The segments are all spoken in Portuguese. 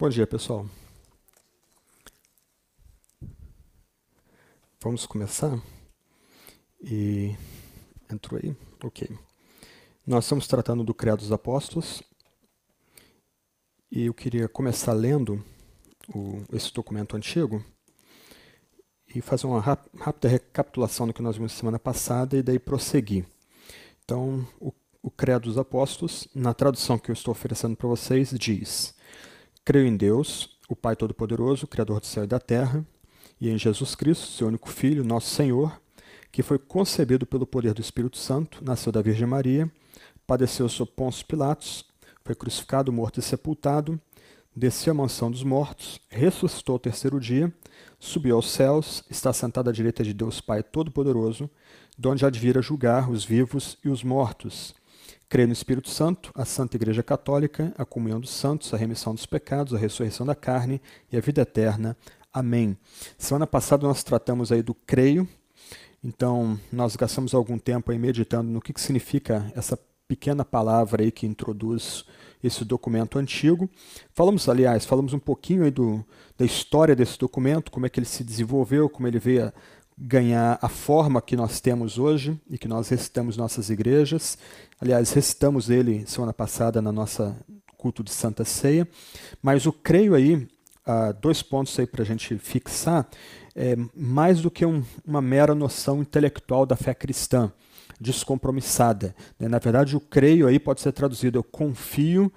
Bom dia, pessoal. Vamos começar? E entrou aí? Ok. Nós estamos tratando do Credo dos Apóstolos e eu queria começar lendo o, esse documento antigo e fazer uma rápida recapitulação do que nós vimos semana passada e daí prosseguir. Então, o, o Credo dos Apóstolos, na tradução que eu estou oferecendo para vocês, diz: Creio em Deus, o Pai Todo-Poderoso, Criador do céu e da terra, e em Jesus Cristo, seu único Filho, nosso Senhor, que foi concebido pelo poder do Espírito Santo, nasceu da Virgem Maria, padeceu sob Pôncio Pilatos, foi crucificado, morto e sepultado, desceu à mansão dos mortos, ressuscitou ao terceiro dia, subiu aos céus, está sentado à direita de Deus Pai Todo-Poderoso, de onde há de vir a julgar os vivos e os mortos. Creio no Espírito Santo, a Santa Igreja Católica, a comunhão dos santos, a remissão dos pecados, a ressurreição da carne e a vida eterna. Amém. Semana passada nós tratamos aí do creio, então nós gastamos algum tempo aí meditando no que, que significa essa pequena palavra aí que introduz esse documento antigo. Falamos, aliás, falamos um pouquinho aí do, da história desse documento, como é que ele se desenvolveu, como ele veio a ganhar a forma que nós temos hoje e que nós recitamos nossas igrejas. Aliás, recitamos ele semana passada na nossa culto de Santa Ceia. Mas o creio aí, ah, dois pontos aí para a gente fixar, é mais do que um, uma mera noção intelectual da fé cristã descompromissada. Né? Na verdade, o creio aí pode ser traduzido eu confio,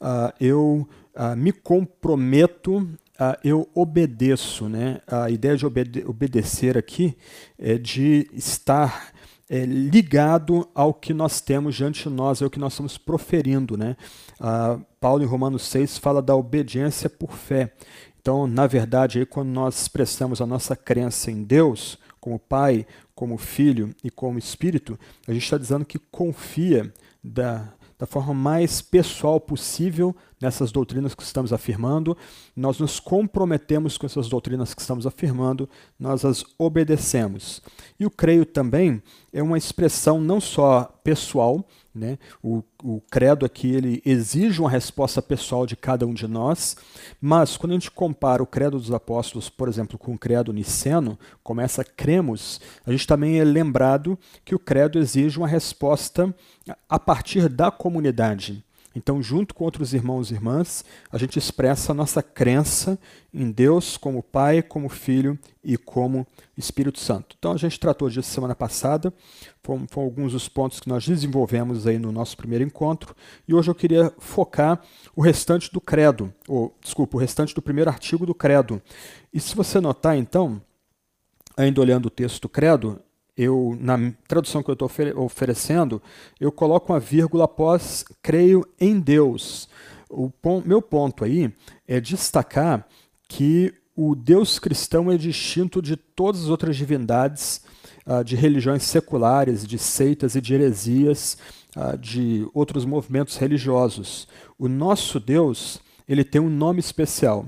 uh, eu uh, me comprometo Uh, eu obedeço. Né? A ideia de obede obedecer aqui é de estar é, ligado ao que nós temos diante de nós, é o que nós estamos proferindo. Né? Uh, Paulo, em Romanos 6, fala da obediência por fé. Então, na verdade, aí, quando nós expressamos a nossa crença em Deus, como Pai, como Filho e como Espírito, a gente está dizendo que confia da, da forma mais pessoal possível nessas doutrinas que estamos afirmando, nós nos comprometemos com essas doutrinas que estamos afirmando, nós as obedecemos. E o creio também é uma expressão não só pessoal, né? O, o credo aqui ele exige uma resposta pessoal de cada um de nós, mas quando a gente compara o credo dos apóstolos, por exemplo, com o credo niceno, começa cremos, a gente também é lembrado que o credo exige uma resposta a partir da comunidade. Então, junto com outros irmãos e irmãs, a gente expressa a nossa crença em Deus como Pai, como Filho e como Espírito Santo. Então, a gente tratou disso semana passada, foram, foram alguns dos pontos que nós desenvolvemos aí no nosso primeiro encontro, e hoje eu queria focar o restante do credo, ou, desculpa, o restante do primeiro artigo do credo. E se você notar, então, ainda olhando o texto do credo, eu na tradução que eu estou oferecendo, eu coloco uma vírgula após creio em Deus. O meu ponto aí é destacar que o Deus cristão é distinto de todas as outras divindades uh, de religiões seculares, de seitas e de heresias, uh, de outros movimentos religiosos. O nosso Deus ele tem um nome especial.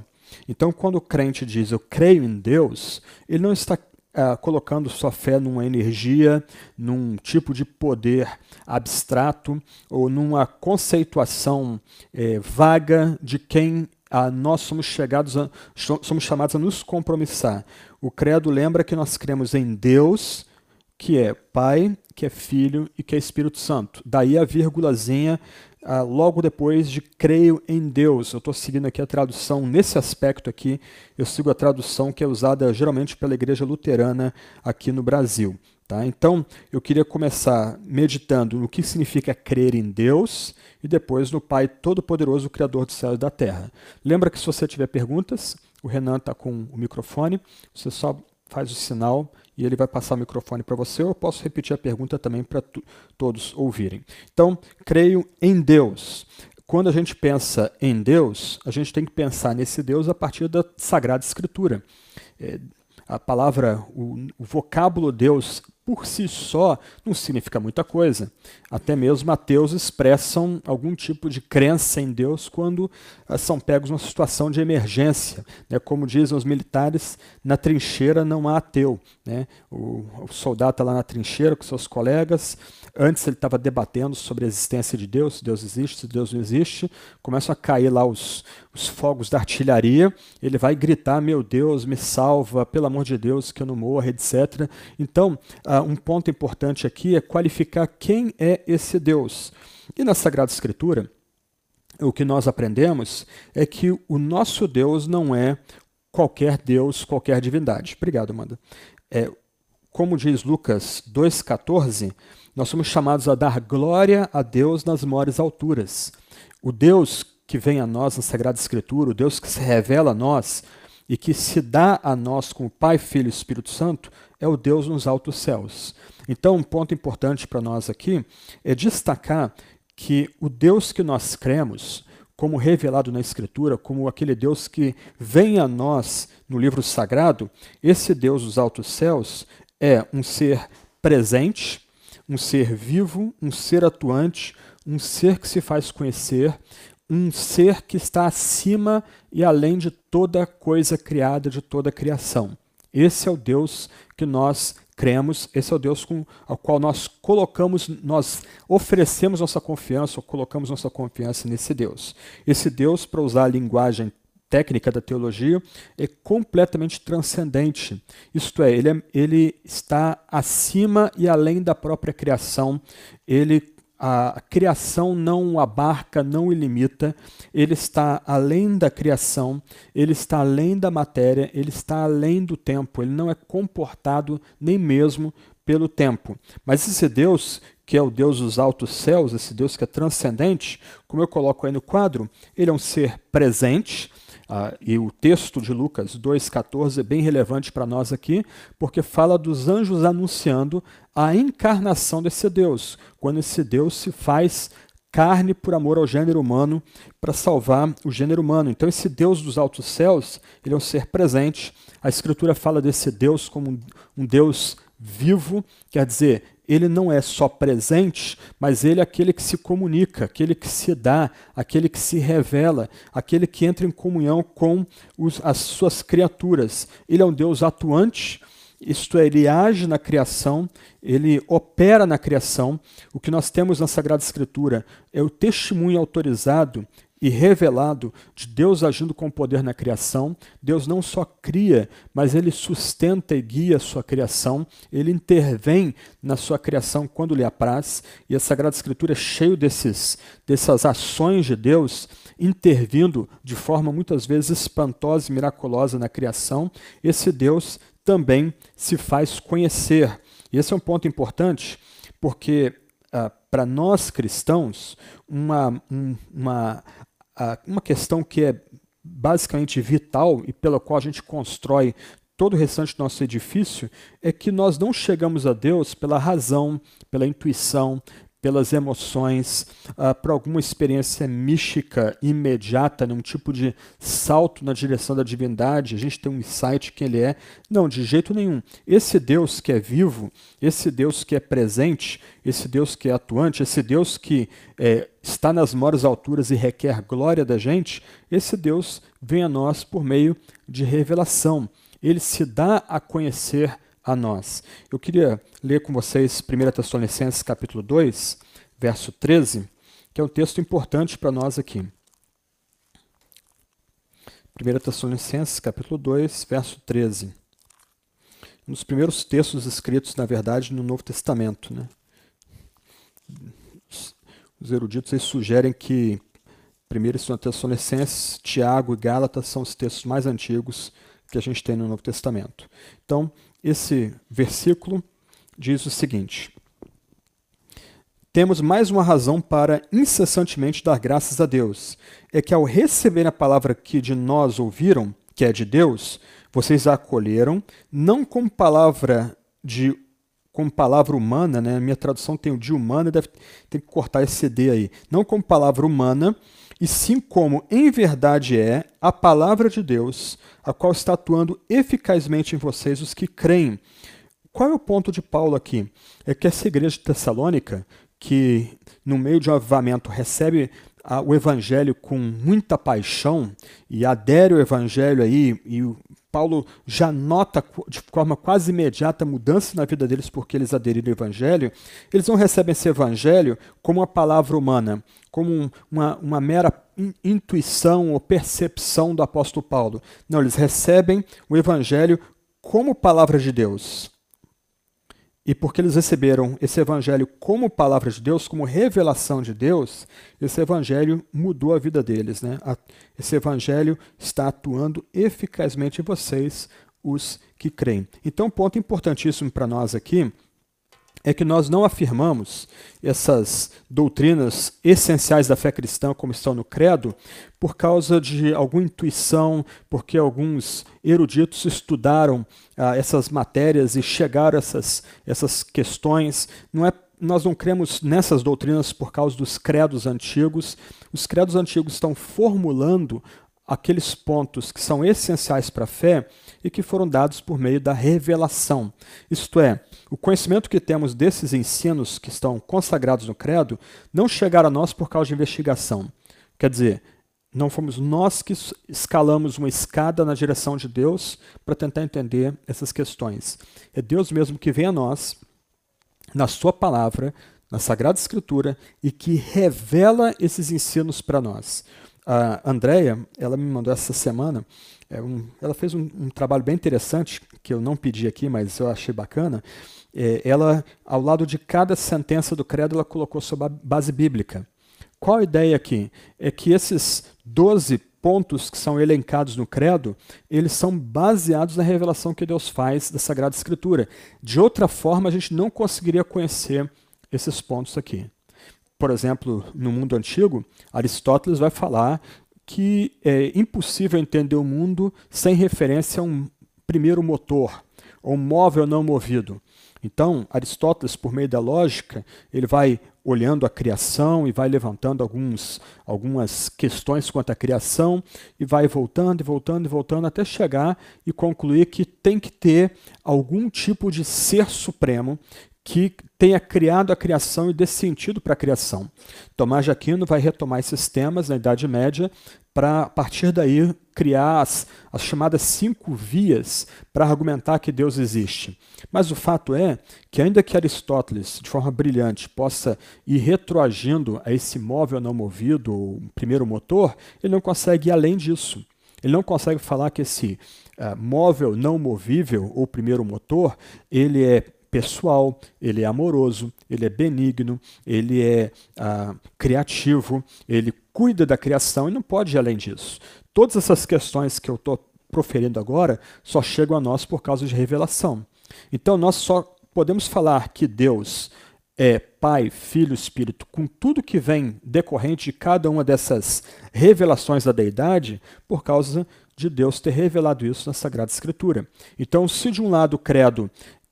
Então, quando o crente diz eu creio em Deus, ele não está uh, colocando sua fé numa energia, num tipo de poder abstrato ou numa conceituação eh, vaga de quem uh, nós somos, chegados a, somos chamados a nos compromissar. O credo lembra que nós cremos em Deus, que é Pai, que é Filho e que é Espírito Santo. Daí a vírgulazinha ah, logo depois de creio em Deus. Eu estou seguindo aqui a tradução nesse aspecto aqui. Eu sigo a tradução que é usada geralmente pela Igreja Luterana aqui no Brasil. Tá? Então, eu queria começar meditando no que significa crer em Deus e depois no Pai Todo-Poderoso, Criador do céu e da terra. Lembra que se você tiver perguntas, o Renan está com o microfone, você só faz o sinal e ele vai passar o microfone para você, ou eu posso repetir a pergunta também para todos ouvirem. Então, creio em Deus. Quando a gente pensa em Deus, a gente tem que pensar nesse Deus a partir da Sagrada Escritura. É, a palavra, o, o vocábulo Deus por si só não significa muita coisa. Até mesmo ateus expressam algum tipo de crença em Deus quando são pegos numa situação de emergência. Né? Como dizem os militares, na trincheira não há ateu. Né? O, o soldado está lá na trincheira com seus colegas, Antes ele estava debatendo sobre a existência de Deus, se Deus existe, se Deus não existe. Começam a cair lá os, os fogos da artilharia. Ele vai gritar: Meu Deus, me salva, pelo amor de Deus, que eu não morra, etc. Então, uh, um ponto importante aqui é qualificar quem é esse Deus. E na Sagrada Escritura, o que nós aprendemos é que o nosso Deus não é qualquer Deus, qualquer divindade. Obrigado, Amanda. É, como diz Lucas 2,14, nós somos chamados a dar glória a Deus nas maiores alturas. O Deus que vem a nós na Sagrada Escritura, o Deus que se revela a nós e que se dá a nós com o Pai, Filho e Espírito Santo, é o Deus nos altos céus. Então, um ponto importante para nós aqui é destacar que o Deus que nós cremos, como revelado na Escritura, como aquele Deus que vem a nós no livro sagrado, esse Deus dos altos céus é um ser presente, um ser vivo, um ser atuante, um ser que se faz conhecer, um ser que está acima e além de toda coisa criada, de toda criação. Esse é o Deus que nós cremos, esse é o Deus com, ao qual nós colocamos, nós oferecemos nossa confiança, ou colocamos nossa confiança nesse Deus. Esse Deus, para usar a linguagem técnica da teologia é completamente transcendente. Isto é, ele, é, ele está acima e além da própria criação. Ele a criação não o abarca, não o limita, ele está além da criação, ele está além da matéria, ele está além do tempo, ele não é comportado nem mesmo pelo tempo. Mas esse Deus, que é o Deus dos altos céus, esse Deus que é transcendente, como eu coloco aí no quadro, ele é um ser presente, ah, e o texto de Lucas 2,14 é bem relevante para nós aqui, porque fala dos anjos anunciando a encarnação desse Deus, quando esse Deus se faz carne por amor ao gênero humano, para salvar o gênero humano. Então, esse Deus dos altos céus, ele é um ser presente. A Escritura fala desse Deus como um, um Deus vivo, quer dizer, ele não é só presente, mas ele é aquele que se comunica, aquele que se dá, aquele que se revela, aquele que entra em comunhão com os, as suas criaturas. Ele é um Deus atuante, isto é, ele age na criação, ele opera na criação. O que nós temos na Sagrada Escritura é o testemunho autorizado e revelado de Deus agindo com poder na criação. Deus não só cria, mas ele sustenta e guia a sua criação, ele intervém na sua criação quando lhe apraz, e a Sagrada Escritura é cheio desses, dessas ações de Deus intervindo de forma muitas vezes espantosa e miraculosa na criação. Esse Deus também se faz conhecer. E esse é um ponto importante, porque ah, para nós cristãos, uma, um, uma uma questão que é basicamente vital e pela qual a gente constrói todo o restante do nosso edifício é que nós não chegamos a Deus pela razão, pela intuição, pelas emoções, uh, por alguma experiência mística imediata, num tipo de salto na direção da divindade, a gente tem um insight que ele é. Não, de jeito nenhum. Esse Deus que é vivo, esse Deus que é presente, esse Deus que é atuante, esse Deus que é, está nas maiores alturas e requer glória da gente, esse Deus vem a nós por meio de revelação. Ele se dá a conhecer a nós. Eu queria ler com vocês 1 Tessalonicenses capítulo 2, verso 13, que é um texto importante para nós aqui. 1 Tessalonicenses capítulo 2, verso 13. Um dos primeiros textos escritos, na verdade, no Novo Testamento. Né? Os eruditos aí sugerem que 1 e 2 Tessalonicenses, Tiago e Gálatas são os textos mais antigos que a gente tem no Novo Testamento. Então, esse versículo diz o seguinte: Temos mais uma razão para incessantemente dar graças a Deus. É que ao receber a palavra que de nós ouviram, que é de Deus, vocês a acolheram, não como palavra de como palavra humana, né? Minha tradução tem o de humana, deve ter que cortar esse D aí. Não como palavra humana, e sim como em verdade é a palavra de Deus, a qual está atuando eficazmente em vocês, os que creem. qual é o ponto de Paulo aqui? É que essa igreja de Tessalônica, que no meio de um avivamento recebe o evangelho com muita paixão e adere ao evangelho aí, e Paulo já nota de forma quase imediata mudança na vida deles porque eles aderiram ao evangelho, eles não recebem esse evangelho como uma palavra humana, como uma, uma mera intuição ou percepção do apóstolo Paulo. Não, eles recebem o evangelho como palavra de Deus. E porque eles receberam esse evangelho como palavra de Deus, como revelação de Deus, esse evangelho mudou a vida deles. Né? Esse evangelho está atuando eficazmente em vocês, os que creem. Então, um ponto importantíssimo para nós aqui é que nós não afirmamos essas doutrinas essenciais da fé cristã, como estão no Credo, por causa de alguma intuição, porque alguns eruditos estudaram ah, essas matérias e chegaram a essas, essas questões. Não é, nós não cremos nessas doutrinas por causa dos credos antigos. Os credos antigos estão formulando aqueles pontos que são essenciais para a fé e que foram dados por meio da revelação. Isto é, o conhecimento que temos desses ensinos que estão consagrados no Credo não chegaram a nós por causa de investigação. Quer dizer, não fomos nós que escalamos uma escada na direção de Deus para tentar entender essas questões. É Deus mesmo que vem a nós, na Sua palavra, na Sagrada Escritura, e que revela esses ensinos para nós. A Andrea, ela me mandou essa semana, é um, ela fez um, um, trabalho bem interessante, que eu não pedi aqui, mas eu achei bacana. É, ela, ao lado de cada sentença do credo, ela colocou sua base bíblica. Qual a ideia aqui? É que esses 12 pontos que são elencados no credo, eles são baseados na revelação que Deus faz da Sagrada Escritura. De outra forma, a gente não conseguiria conhecer esses pontos aqui por exemplo, no mundo antigo, Aristóteles vai falar que é impossível entender o mundo sem referência a um primeiro motor, ou um móvel não movido. Então, Aristóteles, por meio da lógica, ele vai olhando a criação e vai levantando alguns, algumas questões quanto à criação e vai voltando e voltando e voltando até chegar e concluir que tem que ter algum tipo de ser supremo que tenha criado a criação e dê sentido para a criação. Tomás de Aquino vai retomar esses temas na Idade Média para, a partir daí, criar as, as chamadas cinco vias para argumentar que Deus existe. Mas o fato é que, ainda que Aristóteles, de forma brilhante, possa ir retroagindo a esse móvel não movido, o primeiro motor, ele não consegue ir além disso. Ele não consegue falar que esse uh, móvel não movível, ou primeiro motor, ele é pessoal, ele é amoroso, ele é benigno, ele é ah, criativo, ele cuida da criação e não pode ir além disso. Todas essas questões que eu estou proferindo agora só chegam a nós por causa de revelação. Então nós só podemos falar que Deus é Pai, Filho, Espírito, com tudo que vem decorrente de cada uma dessas revelações da deidade, por causa de Deus ter revelado isso na Sagrada Escritura. Então, se de um lado o credo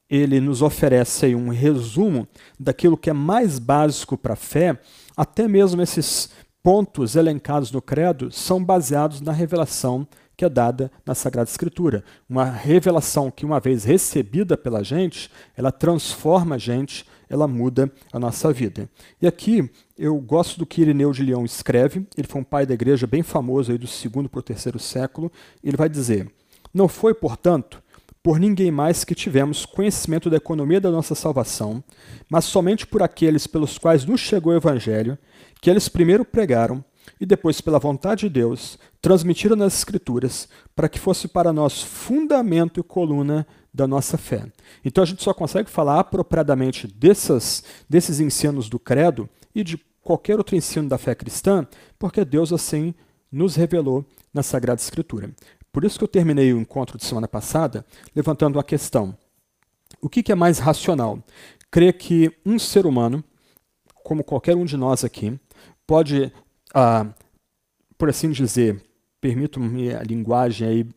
ele nos oferece um resumo daquilo que é mais básico para a fé, até mesmo esses pontos elencados no credo são baseados na revelação que é dada na Sagrada Escritura. Uma revelação que, uma vez recebida pela gente, ela transforma a gente, ela muda a nossa vida. E aqui eu gosto do que Irineu de Leão escreve, ele foi um pai da igreja bem famoso aí do segundo para o terceiro século, ele vai dizer, não foi, portanto, por ninguém mais que tivemos conhecimento da economia da nossa salvação, mas somente por aqueles pelos quais nos chegou o Evangelho, que eles primeiro pregaram e depois, pela vontade de Deus, transmitiram nas Escrituras, para que fosse para nós fundamento e coluna da nossa fé. Então a gente só consegue falar apropriadamente dessas, desses ensinos do Credo e de qualquer outro ensino da fé cristã, porque Deus assim nos revelou na Sagrada Escritura. Por isso que eu terminei o encontro de semana passada levantando a questão: o que, que é mais racional? Crer que um ser humano, como qualquer um de nós aqui, pode, ah, por assim dizer, permito-me a linguagem aí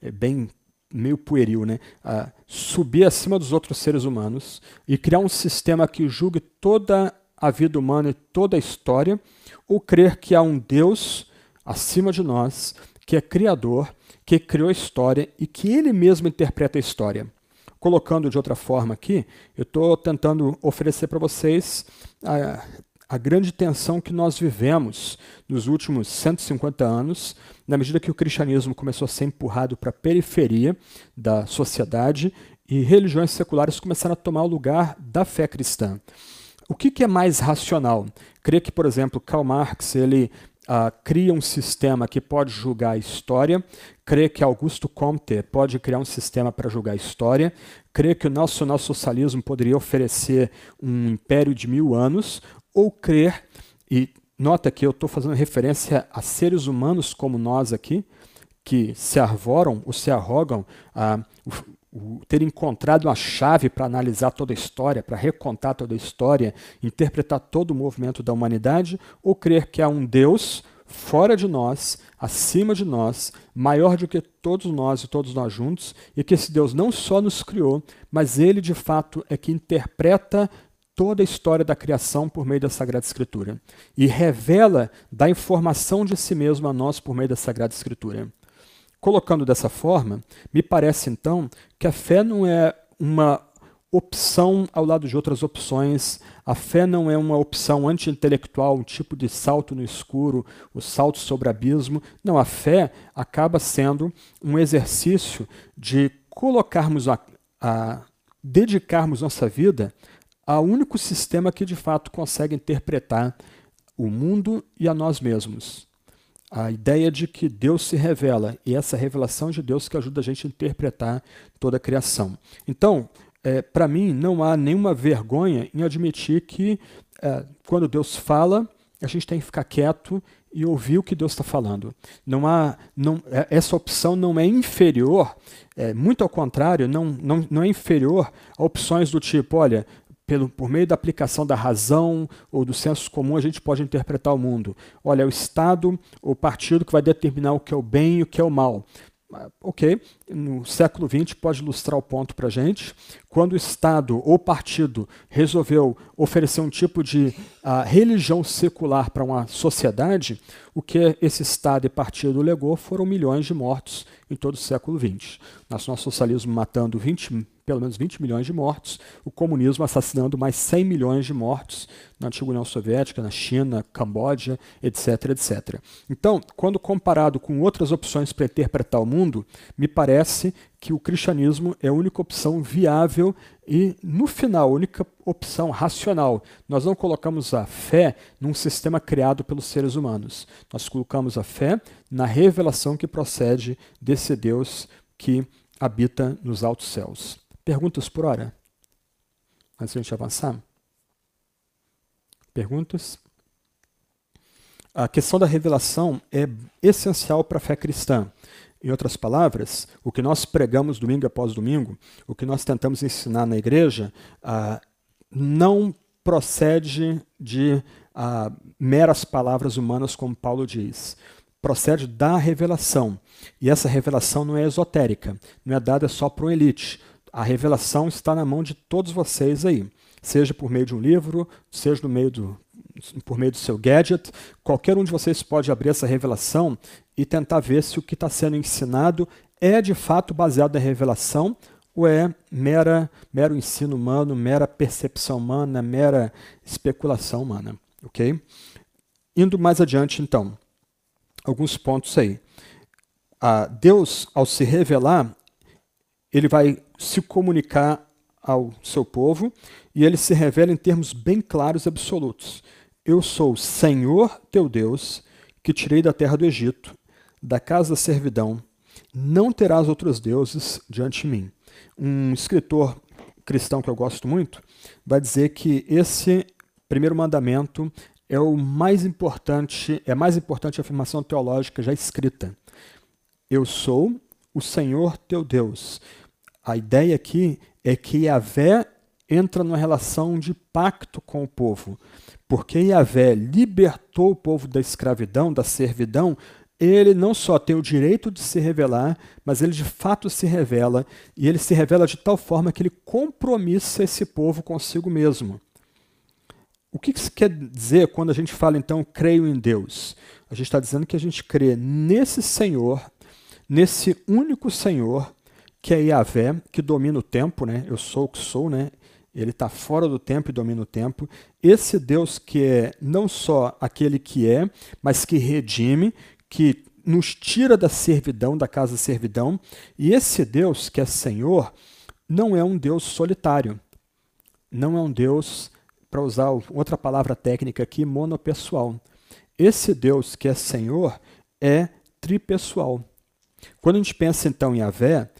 é bem meio pueril, né? Ah, subir acima dos outros seres humanos e criar um sistema que julgue toda a vida humana e toda a história, ou crer que há um Deus acima de nós, que é criador que criou a história e que ele mesmo interpreta a história. colocando de outra forma aqui, eu estou tentando oferecer para vocês a, a grande tensão que nós vivemos nos últimos 150 anos, na medida que o cristianismo começou a ser empurrado para a periferia da sociedade e religiões seculares começaram a tomar o lugar da fé cristã. O que, que é mais racional? Crer que, por exemplo, Karl Marx ele uh, cria um sistema que pode julgar a história, crê que Augusto Comte pode criar um sistema para julgar a história, crê que o nacional-socialismo poderia oferecer um império de mil anos, ou crer, e nota que eu estou fazendo referência a seres humanos como nós aqui, que se arvoram ou se arrogam a o, ter encontrado a chave para analisar toda a história, para recontar toda a história, interpretar todo o movimento da humanidade, ou crer que há um Deus fora de nós, acima de nós, maior do que todos nós e todos nós juntos, e que esse Deus não só nos criou, mas ele de fato é que interpreta toda a história da criação por meio da Sagrada Escritura e revela da informação de si mesmo a nós por meio da Sagrada Escritura. Colocando dessa forma, me parece então que a fé não é uma opção ao lado de outras opções. A fé não é uma opção anti-intelectual, um tipo de salto no escuro, o salto sobre abismo. Não, a fé acaba sendo um exercício de colocarmos a, a dedicarmos nossa vida ao único sistema que de fato consegue interpretar o mundo e a nós mesmos. A ideia de que Deus se revela e essa revelação de Deus que ajuda a gente a interpretar toda a criação. Então, é, para mim, não há nenhuma vergonha em admitir que é, quando Deus fala, a gente tem que ficar quieto e ouvir o que Deus está falando. Não há, não, é, essa opção não é inferior, é, muito ao contrário, não, não, não é inferior a opções do tipo, olha, pelo, por meio da aplicação da razão ou do senso comum, a gente pode interpretar o mundo. Olha, é o Estado ou partido que vai determinar o que é o bem e o que é o mal. Ah, ok, no século XX pode ilustrar o ponto para a gente. Quando o Estado ou partido resolveu oferecer um tipo de uh, religião secular para uma sociedade, o que esse Estado e partido legou foram milhões de mortos em todo o século XX. Nosso socialismo matando 20 pelo menos 20 milhões de mortos, o comunismo assassinando mais 100 milhões de mortos na antiga União Soviética, na China, Camboja, etc, etc. Então, quando comparado com outras opções para interpretar o mundo, me parece que o cristianismo é a única opção viável e, no final, a única opção racional. Nós não colocamos a fé num sistema criado pelos seres humanos. Nós colocamos a fé na revelação que procede desse Deus que habita nos altos céus. Perguntas por hora? Antes de a gente avançar? Perguntas? A questão da revelação é essencial para a fé cristã. Em outras palavras, o que nós pregamos domingo após domingo, o que nós tentamos ensinar na igreja, ah, não procede de ah, meras palavras humanas, como Paulo diz. Procede da revelação. E essa revelação não é esotérica, não é dada só para uma elite. A revelação está na mão de todos vocês aí, seja por meio de um livro, seja no meio do, por meio do seu gadget. Qualquer um de vocês pode abrir essa revelação e tentar ver se o que está sendo ensinado é de fato baseado na revelação ou é mera, mero ensino humano, mera percepção humana, mera especulação humana. Ok? Indo mais adiante, então, alguns pontos aí. Ah, Deus, ao se revelar, ele vai se comunicar ao seu povo e ele se revela em termos bem claros e absolutos. Eu sou o Senhor teu Deus, que tirei da terra do Egito, da casa da servidão. Não terás outros deuses diante de mim. Um escritor cristão que eu gosto muito vai dizer que esse primeiro mandamento é o mais importante, é a mais importante afirmação teológica já escrita. Eu sou o Senhor teu Deus. A ideia aqui é que Yahvé entra numa relação de pacto com o povo. Porque Yahvé libertou o povo da escravidão, da servidão, ele não só tem o direito de se revelar, mas ele de fato se revela, e ele se revela de tal forma que ele compromissa esse povo consigo mesmo. O que isso quer dizer quando a gente fala, então, creio em Deus? A gente está dizendo que a gente crê nesse Senhor, nesse único Senhor, que é Yahvé, que domina o tempo, né? Eu sou o que sou, né? Ele está fora do tempo e domina o tempo. Esse Deus que é não só aquele que é, mas que redime, que nos tira da servidão, da casa de servidão. E esse Deus que é Senhor não é um Deus solitário. Não é um Deus, para usar outra palavra técnica aqui, monopessoal. Esse Deus que é Senhor é tripessoal. Quando a gente pensa então em Yahvé,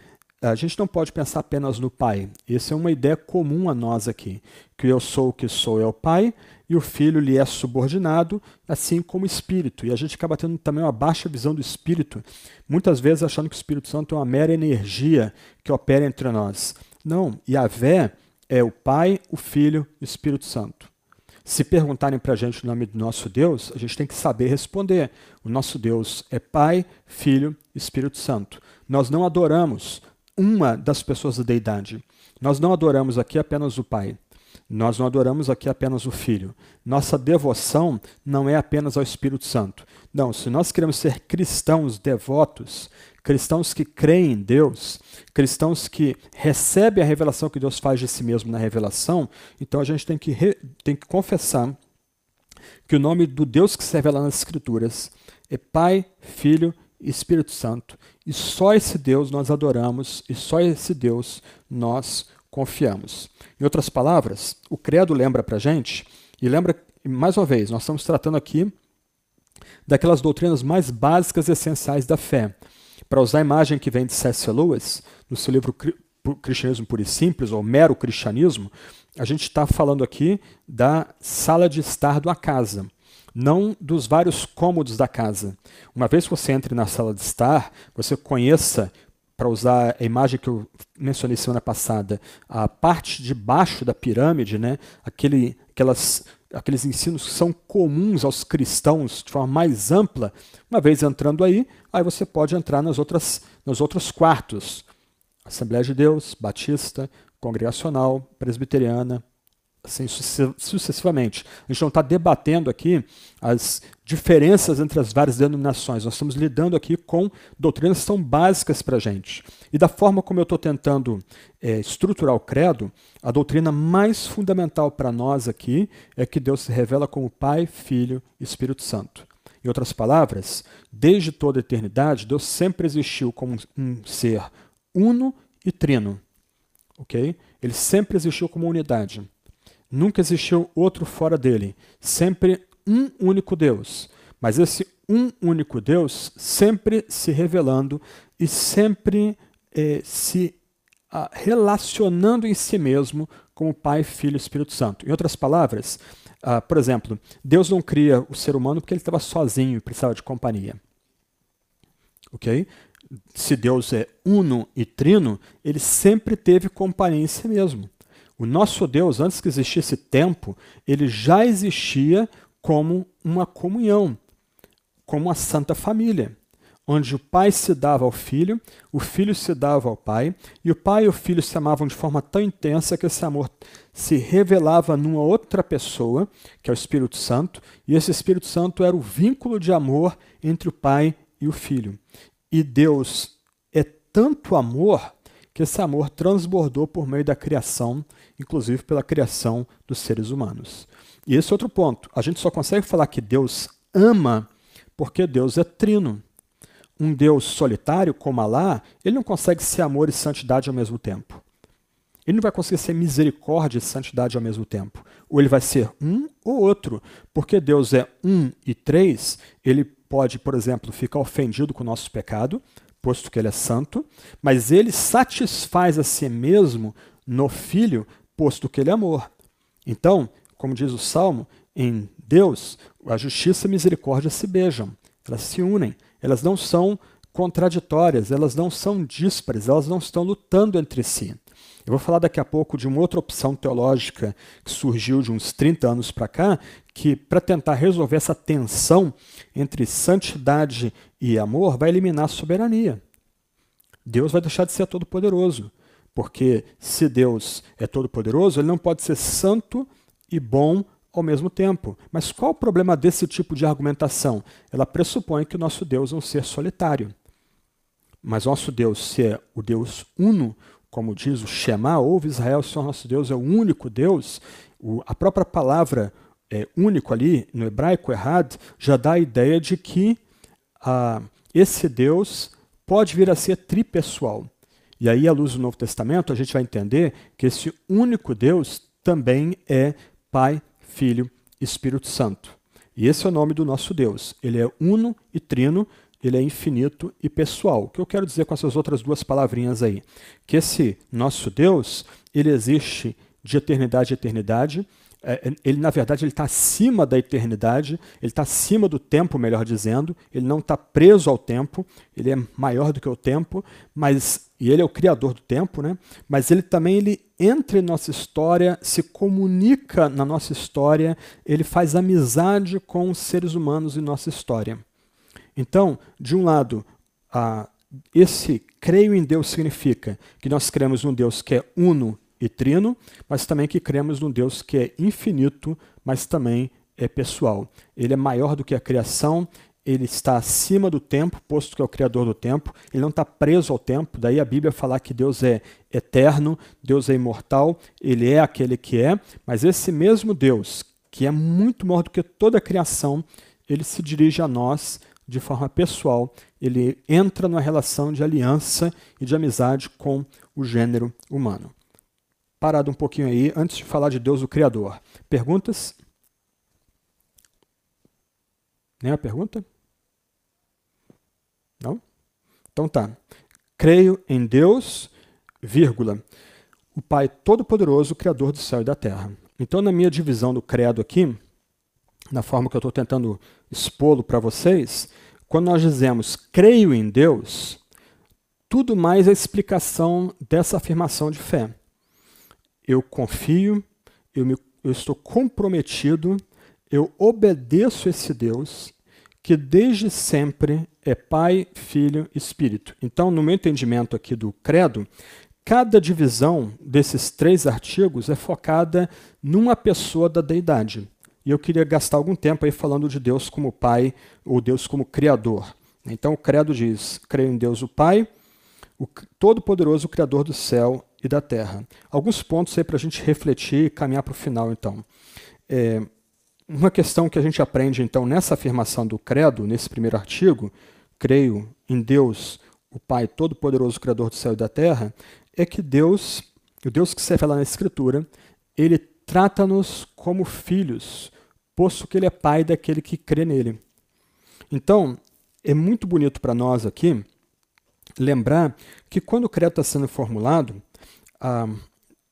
a gente não pode pensar apenas no Pai. Essa é uma ideia comum a nós aqui, que eu sou o que sou é o Pai e o Filho lhe é subordinado, assim como o Espírito. E a gente acaba tendo também uma baixa visão do Espírito, muitas vezes achando que o Espírito Santo é uma mera energia que opera entre nós. Não, Yahvé é o Pai, o Filho e o Espírito Santo. Se perguntarem para a gente o nome do nosso Deus, a gente tem que saber responder. O nosso Deus é Pai, Filho Espírito Santo. Nós não adoramos uma das pessoas da deidade. Nós não adoramos aqui apenas o Pai. Nós não adoramos aqui apenas o Filho. Nossa devoção não é apenas ao Espírito Santo. Não, se nós queremos ser cristãos devotos, cristãos que creem em Deus, cristãos que recebem a revelação que Deus faz de si mesmo na revelação, então a gente tem que, re, tem que confessar que o nome do Deus que se revela nas Escrituras é Pai, Filho e Espírito Santo. E só esse Deus nós adoramos e só esse Deus nós confiamos. Em outras palavras, o credo lembra para gente, e lembra, mais uma vez, nós estamos tratando aqui daquelas doutrinas mais básicas e essenciais da fé. Para usar a imagem que vem de C.S. Lewis, no seu livro Cristianismo Puro e Simples, ou Mero Cristianismo, a gente está falando aqui da sala de estar de uma casa não dos vários cômodos da casa. Uma vez que você entre na sala de estar, você conheça, para usar a imagem que eu mencionei semana passada, a parte de baixo da pirâmide, né? Aquele, aquelas, aqueles ensinos que são comuns aos cristãos de forma mais ampla, uma vez entrando aí, aí você pode entrar nas outras, nos outros quartos. Assembleia de Deus, Batista, Congregacional, Presbiteriana, assim sucessivamente. A gente não está debatendo aqui as diferenças entre as várias denominações. Nós estamos lidando aqui com doutrinas que são básicas para a gente. E da forma como eu estou tentando é, estruturar o credo, a doutrina mais fundamental para nós aqui é que Deus se revela como Pai, Filho e Espírito Santo. Em outras palavras, desde toda a eternidade, Deus sempre existiu como um ser uno e trino. ok? Ele sempre existiu como unidade. Nunca existiu outro fora dele. Sempre um único Deus. Mas esse um único Deus sempre se revelando e sempre eh, se ah, relacionando em si mesmo como Pai, Filho e Espírito Santo. Em outras palavras, ah, por exemplo, Deus não cria o ser humano porque ele estava sozinho e precisava de companhia. Ok? Se Deus é uno e trino, ele sempre teve companhia em si mesmo. O nosso Deus, antes que existisse tempo, ele já existia como uma comunhão, como uma santa família, onde o pai se dava ao filho, o filho se dava ao pai, e o pai e o filho se amavam de forma tão intensa que esse amor se revelava numa outra pessoa, que é o Espírito Santo, e esse Espírito Santo era o vínculo de amor entre o pai e o filho. E Deus é tanto amor que esse amor transbordou por meio da criação, inclusive pela criação dos seres humanos. E esse é outro ponto. A gente só consegue falar que Deus ama porque Deus é trino. Um Deus solitário, como Alá, ele não consegue ser amor e santidade ao mesmo tempo. Ele não vai conseguir ser misericórdia e santidade ao mesmo tempo. Ou ele vai ser um ou outro. Porque Deus é um e três, ele pode, por exemplo, ficar ofendido com o nosso pecado, posto que ele é santo, mas ele satisfaz a si mesmo no Filho, posto que ele é amor. Então, como diz o Salmo, em Deus, a justiça e a misericórdia se beijam, elas se unem, elas não são contraditórias, elas não são díspares, elas não estão lutando entre si. Eu vou falar daqui a pouco de uma outra opção teológica que surgiu de uns 30 anos para cá, que para tentar resolver essa tensão entre santidade e amor, vai eliminar a soberania. Deus vai deixar de ser todo-poderoso, porque se Deus é todo-poderoso, ele não pode ser santo e bom ao mesmo tempo. Mas qual o problema desse tipo de argumentação? Ela pressupõe que o nosso Deus é um ser solitário. Mas nosso Deus, se é o Deus uno, como diz o Shema, ouve Israel, o Senhor nosso Deus é o único Deus, o, a própria palavra é, único ali, no hebraico errado, já dá a ideia de que ah, esse Deus pode vir a ser tripessoal. E aí, à luz do Novo Testamento, a gente vai entender que esse único Deus também é Pai, Filho e Espírito Santo. E esse é o nome do nosso Deus. Ele é uno e trino, ele é infinito e pessoal. O que eu quero dizer com essas outras duas palavrinhas aí? Que esse nosso Deus, ele existe de eternidade a eternidade, é, é, ele na verdade ele está acima da eternidade, ele está acima do tempo, melhor dizendo, ele não está preso ao tempo, ele é maior do que o tempo, mas e ele é o criador do tempo, né? Mas ele também ele entra em nossa história, se comunica na nossa história, ele faz amizade com os seres humanos em nossa história. Então, de um lado, a, esse creio em Deus significa que nós cremos num Deus que é uno e trino, mas também que cremos num Deus que é infinito, mas também é pessoal. Ele é maior do que a criação, ele está acima do tempo, posto que é o criador do tempo, ele não está preso ao tempo, daí a Bíblia falar que Deus é eterno, Deus é imortal, ele é aquele que é, mas esse mesmo Deus, que é muito maior do que toda a criação, ele se dirige a nós de forma pessoal, ele entra numa relação de aliança e de amizade com o gênero humano parado um pouquinho aí antes de falar de Deus o Criador. Perguntas? Nenhuma pergunta? Não? Então tá. Creio em Deus, vírgula, o Pai Todo-Poderoso, Criador do céu e da terra. Então, na minha divisão do credo aqui, na forma que eu estou tentando expô-lo para vocês, quando nós dizemos creio em Deus, tudo mais é explicação dessa afirmação de fé eu confio, eu, me, eu estou comprometido, eu obedeço esse Deus que desde sempre é Pai, Filho Espírito. Então, no meu entendimento aqui do credo, cada divisão desses três artigos é focada numa pessoa da deidade. E eu queria gastar algum tempo aí falando de Deus como Pai ou Deus como Criador. Então, o credo diz: creio em Deus o Pai, o Todo-Poderoso, Criador do céu e da terra. Alguns pontos aí para a gente refletir e caminhar para o final, então. É, uma questão que a gente aprende, então, nessa afirmação do credo, nesse primeiro artigo, creio em Deus, o Pai Todo-Poderoso, Criador do céu e da terra, é que Deus, o Deus que se revela na Escritura, ele trata-nos como filhos, posto que ele é pai daquele que crê nele. Então, é muito bonito para nós aqui lembrar que quando o credo está sendo formulado, ah,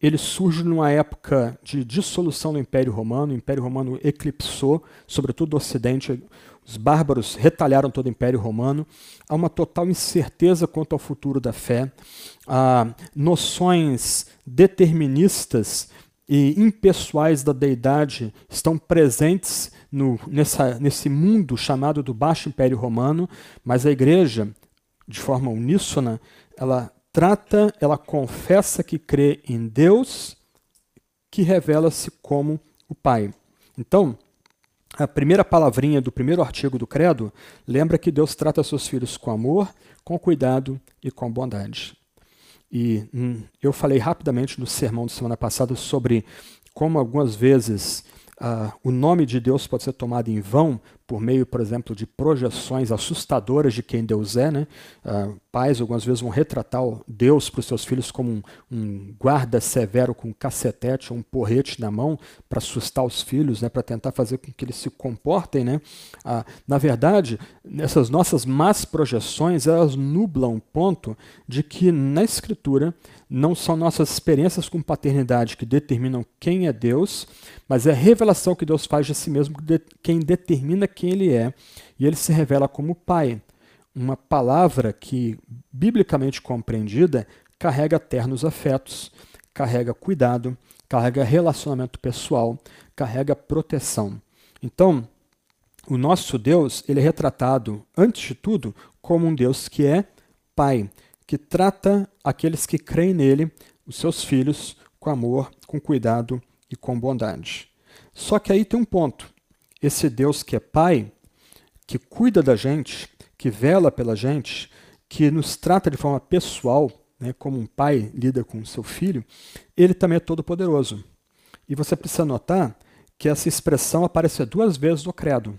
ele surge numa época de dissolução do Império Romano. O Império Romano eclipsou, sobretudo o Ocidente. Os bárbaros retalharam todo o Império Romano. Há uma total incerteza quanto ao futuro da fé. Há noções deterministas e impessoais da deidade estão presentes no, nessa, nesse mundo chamado do Baixo Império Romano, mas a igreja, de forma uníssona, ela trata, ela confessa que crê em Deus, que revela-se como o Pai. Então, a primeira palavrinha do primeiro artigo do Credo lembra que Deus trata seus filhos com amor, com cuidado e com bondade. E hum, eu falei rapidamente no sermão da semana passada sobre como algumas vezes uh, o nome de Deus pode ser tomado em vão por meio, por exemplo, de projeções assustadoras de quem Deus é. Né? Uh, pais algumas vezes vão retratar Deus para os seus filhos como um, um, guarda severo com um cacetete ou um porrete na mão para assustar os filhos, né? para tentar fazer com que eles se comportem. Né? Uh, na verdade, essas nossas más projeções elas nublam o ponto de que na Escritura não são nossas experiências com paternidade que determinam quem é Deus, mas é a revelação que Deus faz de si mesmo quem determina quem ele é, e ele se revela como Pai. Uma palavra que, biblicamente compreendida, carrega ternos afetos, carrega cuidado, carrega relacionamento pessoal, carrega proteção. Então, o nosso Deus, ele é retratado, antes de tudo, como um Deus que é Pai, que trata aqueles que creem nele, os seus filhos, com amor, com cuidado e com bondade. Só que aí tem um ponto esse Deus que é Pai, que cuida da gente, que vela pela gente, que nos trata de forma pessoal, né, como um pai lida com seu filho, ele também é todo-poderoso. E você precisa notar que essa expressão aparece duas vezes no credo.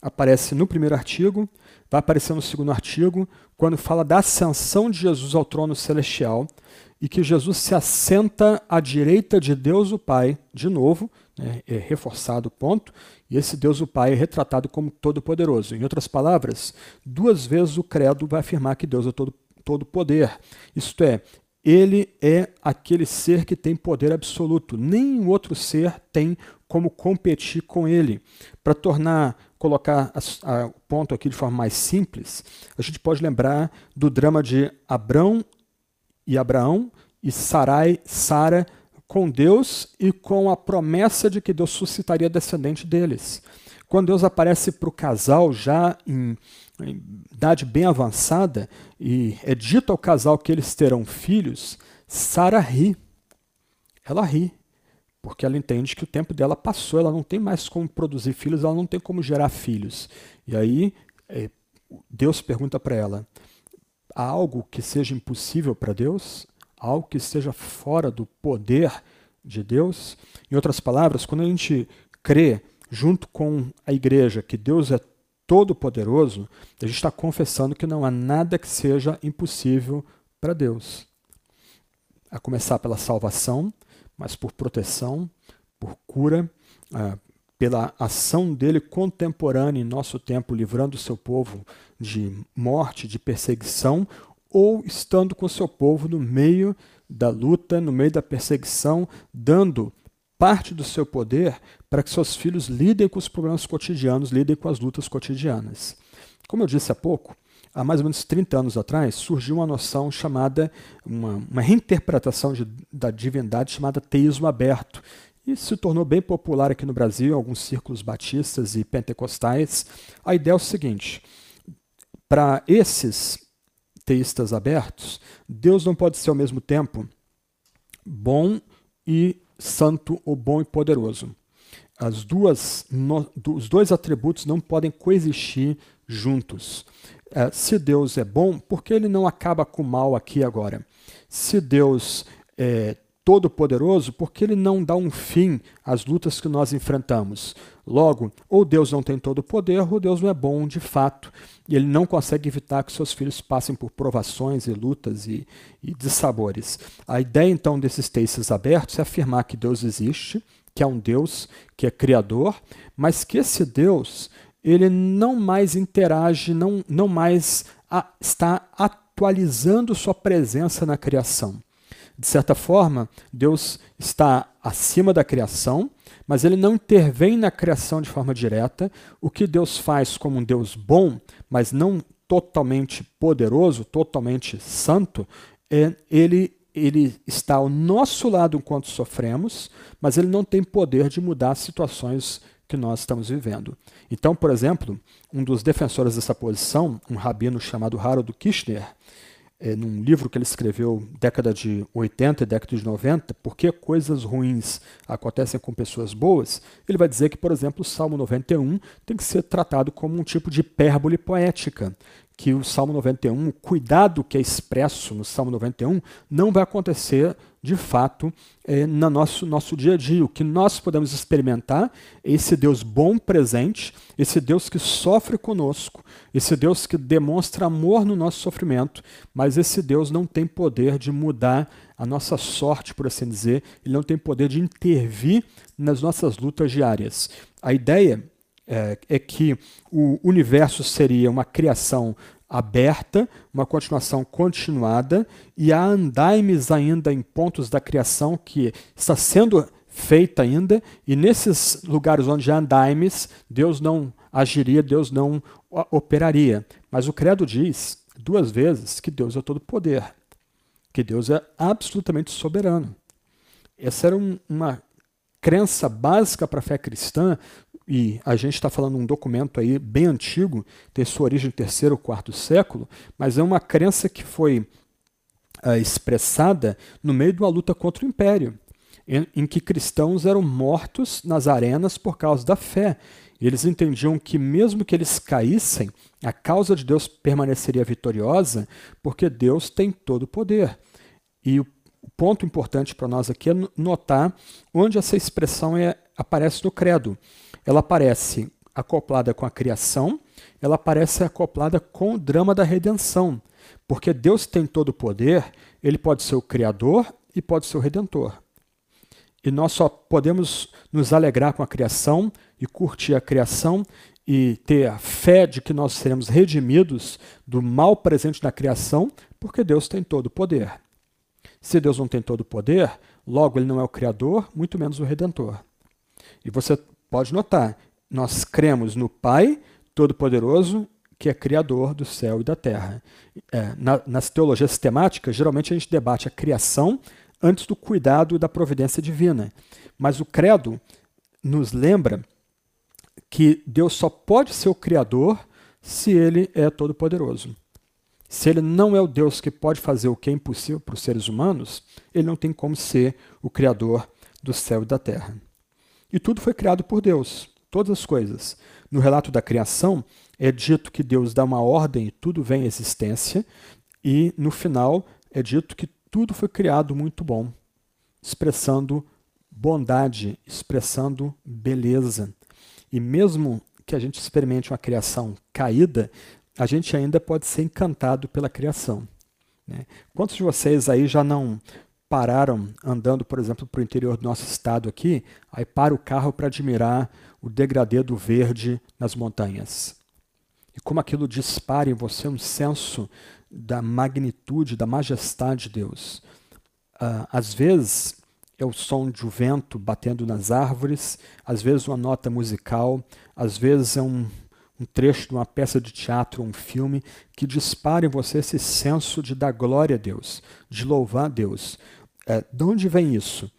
Aparece no primeiro artigo, vai aparecer no segundo artigo, quando fala da ascensão de Jesus ao trono celestial e que Jesus se assenta à direita de Deus o Pai, de novo, né, é reforçado o ponto, e esse Deus o Pai é retratado como todo-poderoso. Em outras palavras, duas vezes o credo vai afirmar que Deus é todo, todo poder. Isto é, ele é aquele ser que tem poder absoluto. Nenhum outro ser tem como competir com ele. Para tornar, colocar o ponto aqui de forma mais simples, a gente pode lembrar do drama de Abrão e Abraão e Sarai, Sara com Deus e com a promessa de que Deus suscitaria descendente deles. Quando Deus aparece para o casal já em, em, idade bem avançada e é dito ao casal que eles terão filhos, Sara ri. Ela ri, porque ela entende que o tempo dela passou, ela não tem mais como produzir filhos, ela não tem como gerar filhos. E aí é, Deus pergunta para ela: algo que seja impossível para Deus? Algo que esteja fora do poder de Deus? Em outras palavras, quando a gente crê junto com a igreja que Deus é todo-poderoso, a gente está confessando que não há nada que seja impossível para Deus. A começar pela salvação, mas por proteção, por cura, ah, pela ação dele contemporânea em nosso tempo, livrando o seu povo de morte, de perseguição, ou estando com seu povo no meio da luta, no meio da perseguição, dando parte do seu poder para que seus filhos lidem com os problemas cotidianos, lidem com as lutas cotidianas. Como eu disse há pouco, há mais ou menos 30 anos atrás, surgiu uma noção chamada, uma, uma reinterpretação de, da divindade chamada teísmo aberto, e se tornou bem popular aqui no Brasil, em alguns círculos batistas e pentecostais. A ideia é o seguinte: para esses teístas abertos, Deus não pode ser ao mesmo tempo bom e santo ou bom e poderoso. As duas, no, os dois atributos não podem coexistir juntos. É, se Deus é bom, por que ele não acaba com o mal aqui agora? Se Deus é todo-poderoso, porque ele não dá um fim às lutas que nós enfrentamos. Logo, ou Deus não tem todo o poder, ou Deus não é bom de fato, e ele não consegue evitar que seus filhos passem por provações e lutas e, e dissabores. A ideia, então, desses textos abertos é afirmar que Deus existe, que é um Deus que é criador, mas que esse Deus ele não mais interage, não, não mais a, está atualizando sua presença na criação. De certa forma, Deus está acima da criação, mas ele não intervém na criação de forma direta. O que Deus faz como um Deus bom, mas não totalmente poderoso, totalmente santo, é ele ele está ao nosso lado enquanto sofremos, mas ele não tem poder de mudar as situações que nós estamos vivendo. Então, por exemplo, um dos defensores dessa posição, um rabino chamado Harold Kirchner, é, num livro que ele escreveu década de 80 e década de 90, por que coisas ruins acontecem com pessoas boas, ele vai dizer que, por exemplo, o Salmo 91 tem que ser tratado como um tipo de hipérbole poética, que o Salmo 91, o cuidado que é expresso no Salmo 91, não vai acontecer de fato é, no nosso, nosso dia a dia. O que nós podemos experimentar é esse Deus bom presente, esse Deus que sofre conosco, esse Deus que demonstra amor no nosso sofrimento, mas esse Deus não tem poder de mudar a nossa sorte, por assim dizer, ele não tem poder de intervir nas nossas lutas diárias. A ideia é, é que o universo seria uma criação aberta, uma continuação continuada, e há andaimes ainda em pontos da criação que está sendo feita ainda, e nesses lugares onde há andaimes, Deus não agiria, Deus não operaria. Mas o credo diz duas vezes que Deus é todo poder, que Deus é absolutamente soberano. Essa era um, uma crença básica para a fé cristã e a gente está falando um documento aí bem antigo, tem sua origem no terceiro ou quarto século, mas é uma crença que foi uh, expressada no meio de uma luta contra o império. em, em que cristãos eram mortos nas arenas por causa da fé. Eles entendiam que, mesmo que eles caíssem, a causa de Deus permaneceria vitoriosa, porque Deus tem todo o poder. E o ponto importante para nós aqui é notar onde essa expressão é, aparece no credo. Ela aparece acoplada com a criação, ela aparece acoplada com o drama da redenção. Porque Deus tem todo o poder, ele pode ser o Criador e pode ser o Redentor. E nós só podemos nos alegrar com a criação e curtir a criação e ter a fé de que nós seremos redimidos do mal presente na criação, porque Deus tem todo o poder. Se Deus não tem todo o poder, logo ele não é o Criador, muito menos o Redentor. E você pode notar, nós cremos no Pai Todo-Poderoso que é criador do céu e da terra. É, na, nas teologias sistemáticas, geralmente a gente debate a criação antes do cuidado e da providência divina. Mas o credo nos lembra que Deus só pode ser o criador se ele é todo-poderoso. Se ele não é o Deus que pode fazer o que é impossível para os seres humanos, ele não tem como ser o criador do céu e da terra. E tudo foi criado por Deus, todas as coisas. No relato da criação, é dito que Deus dá uma ordem e tudo vem à existência, e no final é dito que tudo foi criado muito bom, expressando bondade, expressando beleza. E mesmo que a gente experimente uma criação caída, a gente ainda pode ser encantado pela criação. Né? Quantos de vocês aí já não pararam andando, por exemplo, para o interior do nosso estado aqui, aí para o carro para admirar o degradê do verde nas montanhas? E como aquilo dispara em você um senso da magnitude, da majestade de Deus. Uh, às vezes é o som de um vento batendo nas árvores, às vezes uma nota musical, às vezes é um, um trecho de uma peça de teatro, um filme, que dispara em você esse senso de dar glória a Deus, de louvar a Deus. Uh, de onde vem isso?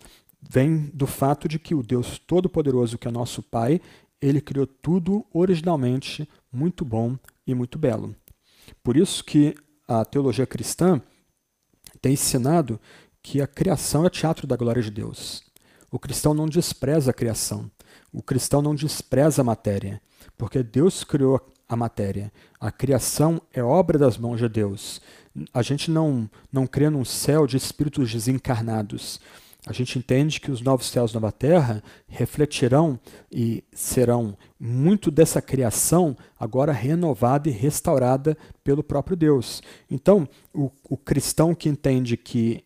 Vem do fato de que o Deus Todo-Poderoso, que é nosso Pai, ele criou tudo originalmente muito bom e muito belo. Por isso que a teologia cristã tem ensinado que a criação é teatro da glória de Deus. O cristão não despreza a criação. O cristão não despreza a matéria, porque Deus criou a matéria. A criação é obra das mãos de Deus. A gente não, não crê num céu de espíritos desencarnados. A gente entende que os novos céus e nova terra refletirão e serão muito dessa criação agora renovada e restaurada pelo próprio Deus. Então, o, o cristão que entende que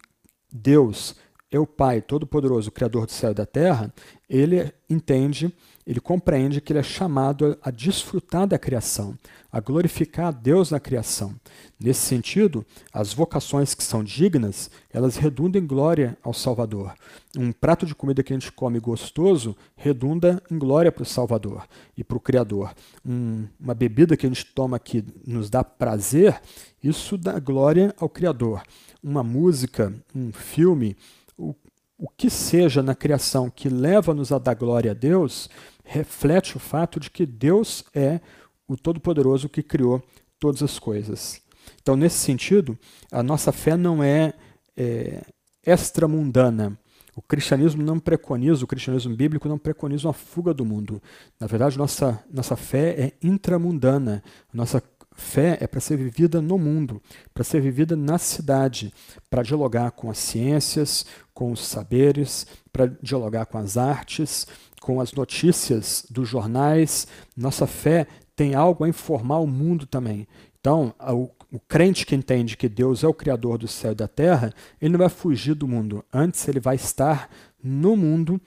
Deus é o Pai Todo-Poderoso, Criador do céu e da terra, ele entende, ele compreende que ele é chamado a, desfrutar da criação, a glorificar a Deus na criação. Nesse sentido, as vocações que são dignas, elas redundam em glória ao Salvador. Um prato de comida que a gente come gostoso redunda em glória para o Salvador e para o Criador. Um, uma bebida que a gente toma que nos dá prazer, isso dá glória ao Criador. Uma música, um filme, o, o que seja na criação que leva-nos a dar glória a Deus, reflete o fato de que Deus é o Todo-Poderoso que criou todas as coisas. Então, nesse sentido, a nossa fé não é, é extramundana. O cristianismo não preconiza, o cristianismo bíblico não preconiza uma fuga do mundo. Na verdade, nossa, nossa fé é intramundana. Nossa fé é para ser vivida no mundo, para ser vivida na cidade, para dialogar com as ciências, com os saberes, para dialogar com as artes, com as notícias dos jornais. Nossa fé tem algo a informar o mundo também. Então, o, o, crente que entende que Deus é o Criador do céu e da terra, ele não vai fugir do mundo. Antes, ele vai estar no mundo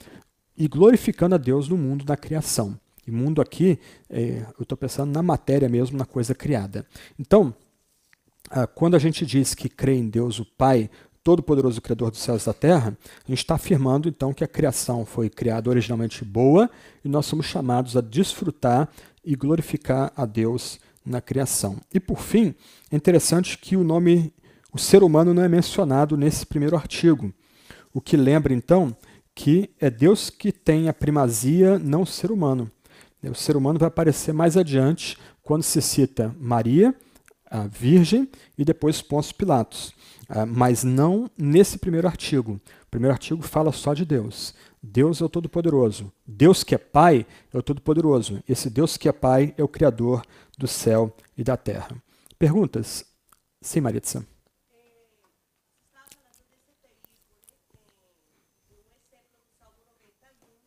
e glorificando a Deus no mundo da criação. E mundo aqui, é, eu estou pensando na matéria mesmo, na coisa criada. Então, ah, quando a gente diz que crê em Deus, o Pai, Todo-Poderoso Criador dos céus e da terra, a gente está afirmando então que a criação foi criada originalmente boa e nós somos chamados a desfrutar e glorificar a Deus na criação. E por fim, é interessante que o nome, o ser humano, não é mencionado nesse primeiro artigo, o que lembra então que é Deus que tem a primazia, não o ser humano. O ser humano vai aparecer mais adiante quando se cita Maria, a Virgem e depois Pôncio Pilatos. Ah, mas não nesse primeiro artigo. O primeiro artigo fala só de Deus. Deus é o Todo-Poderoso. Deus que é Pai é o Todo-Poderoso. Esse Deus que é Pai é o Criador do céu e da terra. Perguntas? Sim, Maritza.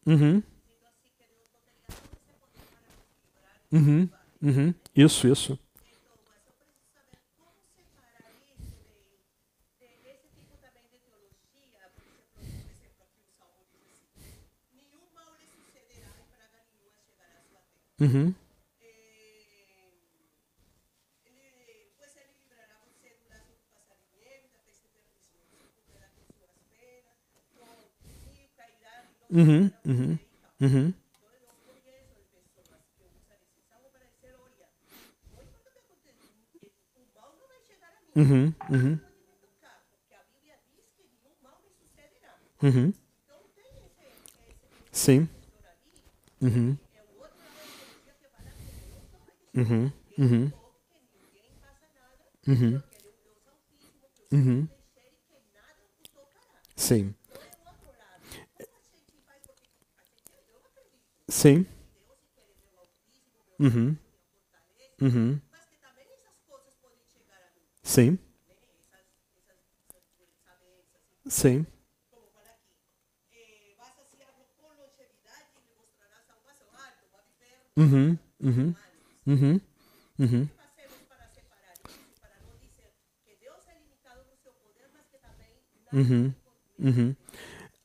Uhum. Uhum. Uhum. Isso, isso. Uhum. Uhum, uhum, uhum. Uhum, uhum. Uhum. Sim. Uhum. Uhum. Uhum. Uhum. Uhum. Sim. Sim. Uhum. Uhum. Sim. Sim. Uhum. Uhum. Uhum. Uhum. Uhum. Uhum.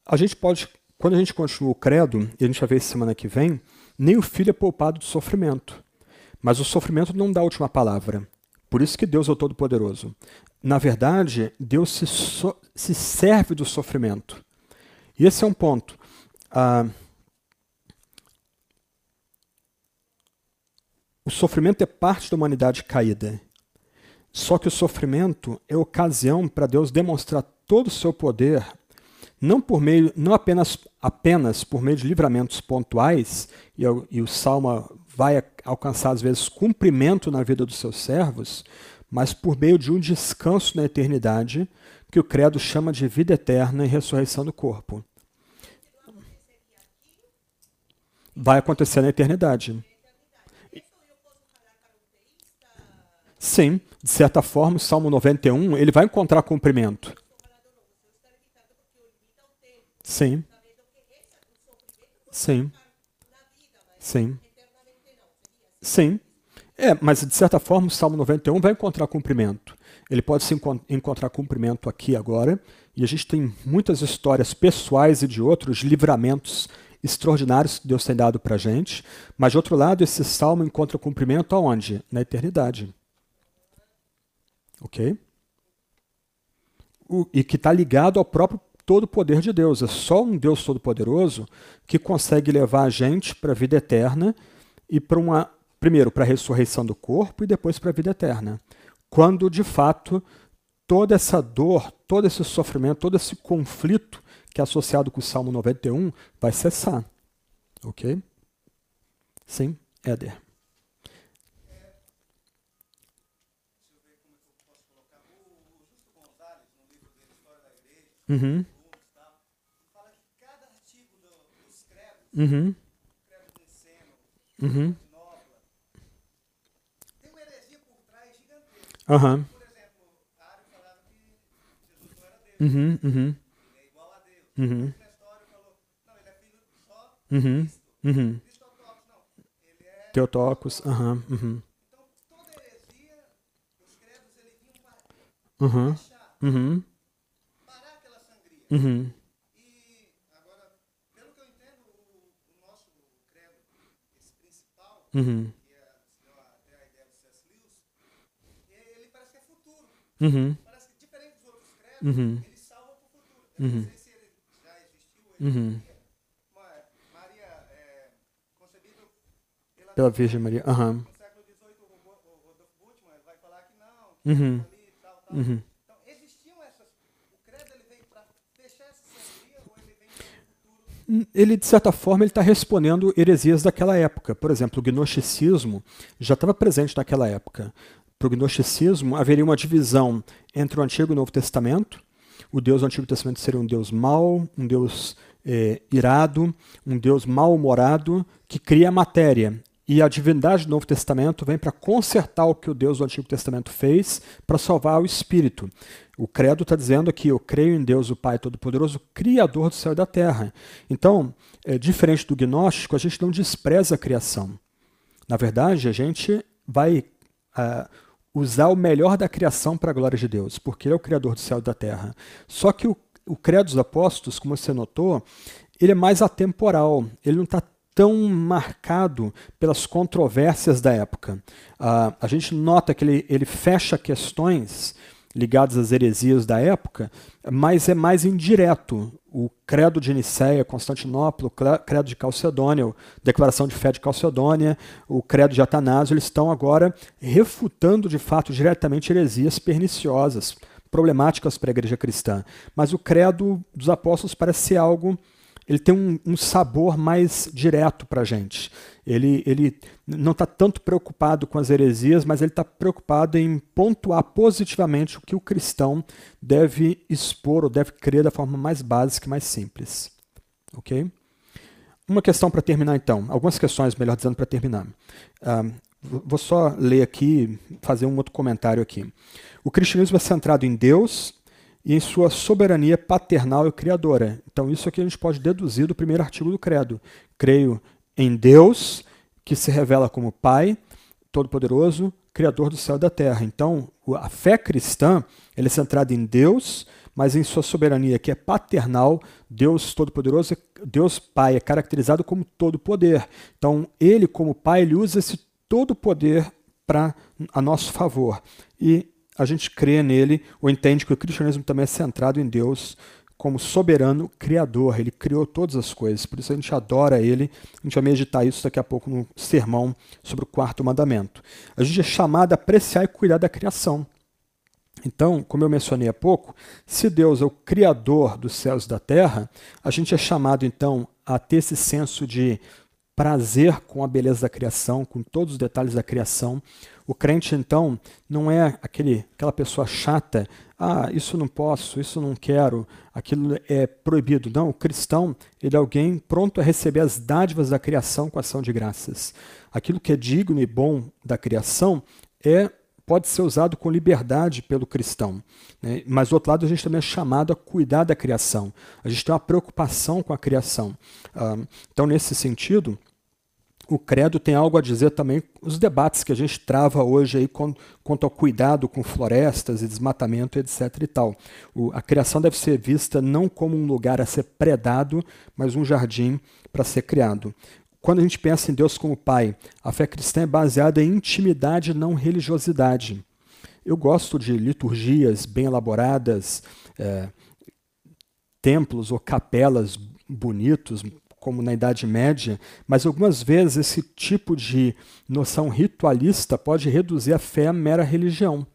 A gente pode, quando a gente continua o credo, e a gente vai ver semana que vem, nem o filho é poupado do sofrimento. Mas o sofrimento não dá a última palavra. Por isso que Deus é o Todo-Poderoso. Na verdade, Deus se, so, se, serve do sofrimento. E esse é um ponto. Ah, o sofrimento é parte da humanidade caída. Só que o sofrimento é ocasião para Deus demonstrar todo o seu poder, não por meio, não apenas, apenas por meio de livramentos pontuais, e, e o Salmo vai alcançar às vezes cumprimento na vida dos seus servos, mas por meio de um descanso na eternidade, que o credo chama de vida eterna e ressurreição do corpo. Vai acontecer na eternidade. Sim, de certa forma, o Salmo 91, ele vai encontrar cumprimento. Sim. Sim. Sim. Sim. É, mas de certa forma o Salmo 91 vai encontrar cumprimento. Ele pode se encont encontrar cumprimento aqui agora, e a gente tem muitas histórias pessoais e de outros livramentos extraordinários que Deus tem dado para a gente, mas de outro lado, esse salmo encontra cumprimento aonde? Na eternidade. Ok? O, e que está ligado ao próprio todo poder de Deus. É só um Deus todo-poderoso que consegue levar a gente para a vida eterna e para uma primeiro para a ressurreição do corpo e depois para a vida eterna. Quando de fato toda essa dor, todo esse sofrimento, todo esse conflito que é associado com o Salmo 91 vai cessar. Ok? Sim, Éder. Uhum. Uhum. Uhum. Tem uma heresia por trás gigantesca. Uhum. Por exemplo, Ário falava que Jesus não era Deus. Uhum, uhum. Ele é igual a Deus. Uhum. O Nestório falou, não, ele é filho só uhum. Cristo. Uhum. Cristotocos, não. Ele é... Teotocos, aham. Uhum. Uhum. Então, toda heresia, os credos, eles vinham para uhum. deixar, uhum. Parar aquela sangria. Uhum. Uhum. Que é a ideia do C.S. Lewis, ele parece que é futuro. Uhum. Parece que diferente dos outros credos, uhum. ele salva para o futuro. Eu uhum. não sei se ele já existiu ou uhum. Maria é, concebida pela, pela Virgem Maria. Uhum. No século XVIII, o, o Rodolfo Bultmann vai falar que não, que uhum. ali, tal, tal. Uhum. Então, existiam essas... O credo ele veio para fechar essa sangria ou ele vem para o futuro? Ele, de certa forma, ele está respondendo heresias daquela época. Por exemplo, o gnosticismo já estava presente naquela época. para o gnosticismo, haveria uma divisão entre o Antigo e o Novo Testamento. O Deus do Antigo Testamento seria um Deus mau, um Deus é, irado, um Deus mal-humorado, que cria a matéria. E a divindade do Novo Testamento vem para consertar o que o Deus do Antigo Testamento fez para salvar o espírito. O credo está dizendo aqui: eu creio em Deus, o Pai Todo-Poderoso, Criador do céu e da terra. Então, é, diferente do gnóstico, a gente não despreza a criação. Na verdade, a gente vai uh, usar o melhor da criação para a glória de Deus, porque Ele é o Criador do céu e da terra. Só que o, o credo dos apóstolos, como você notou, ele é mais atemporal. Ele não está tão marcado pelas controvérsias da época. Uh, a gente nota que ele, ele fecha questões ligadas às heresias da época, mas é mais indireto. O credo de Nicéia, Constantinopla, o credo de Calcedônia, a declaração de fé de Calcedônia, o credo de Atanásio, eles estão agora refutando de fato diretamente heresias perniciosas, problemáticas para a igreja cristã. Mas o credo dos apóstolos parece ser algo ele tem um, um sabor mais direto para a gente. Ele, ele não está tanto preocupado com as heresias, mas ele está preocupado em pontuar positivamente o que o cristão deve expor ou deve crer da forma mais básica e mais simples. Ok? Uma questão para terminar, então. Algumas questões, melhor dizendo, para terminar. Uh, vou só ler aqui, fazer um outro comentário aqui. O cristianismo é centrado em Deus, e em sua soberania paternal e criadora. Então, isso aqui a gente pode deduzir do primeiro artigo do Credo. Creio em Deus, que se revela como Pai Todo-Poderoso, Criador do céu e da terra. Então, a fé cristã é centrada em Deus, mas em sua soberania, que é paternal, Deus Todo-Poderoso, Deus Pai, é caracterizado como todo-poder. Então, ele, como Pai, ele usa esse todo-poder para a nosso favor. E a gente crê nele ou entende que o cristianismo também é centrado em Deus como soberano criador. Ele criou todas as coisas, por isso a gente adora ele. A gente vai meditar isso daqui a pouco no sermão sobre o quarto mandamento. A gente é chamado a apreciar e cuidar da criação. Então, como eu mencionei há pouco, se Deus é o criador dos céus e da terra, a gente é chamado então a ter esse senso de prazer com a beleza da criação, com todos os detalhes da criação. O crente, então, não é aquele, aquela pessoa chata, ah, isso não posso, isso não quero, aquilo é proibido. Não, o cristão, ele é alguém pronto a receber as dádivas da criação com ação de graças. Aquilo que é digno e bom da criação é pode ser usado com liberdade pelo cristão. Né? Mas, do outro lado, a gente também é chamado a cuidar da criação. A gente tem uma preocupação com a criação. Ah, então, nesse sentido, o credo tem algo a dizer também os debates que a gente trava hoje aí quanto ao cuidado com florestas e desmatamento, etc. e tal. O, a criação deve ser vista não como um lugar a ser predado, mas um jardim para ser criado. Quando a gente pensa em Deus como Pai, a fé cristã é baseada em intimidade, não religiosidade. Eu gosto de liturgias bem elaboradas, é, templos ou capelas bonitos, como na Idade Média, mas algumas vezes esse tipo de noção ritualista pode reduzir a fé a mera religião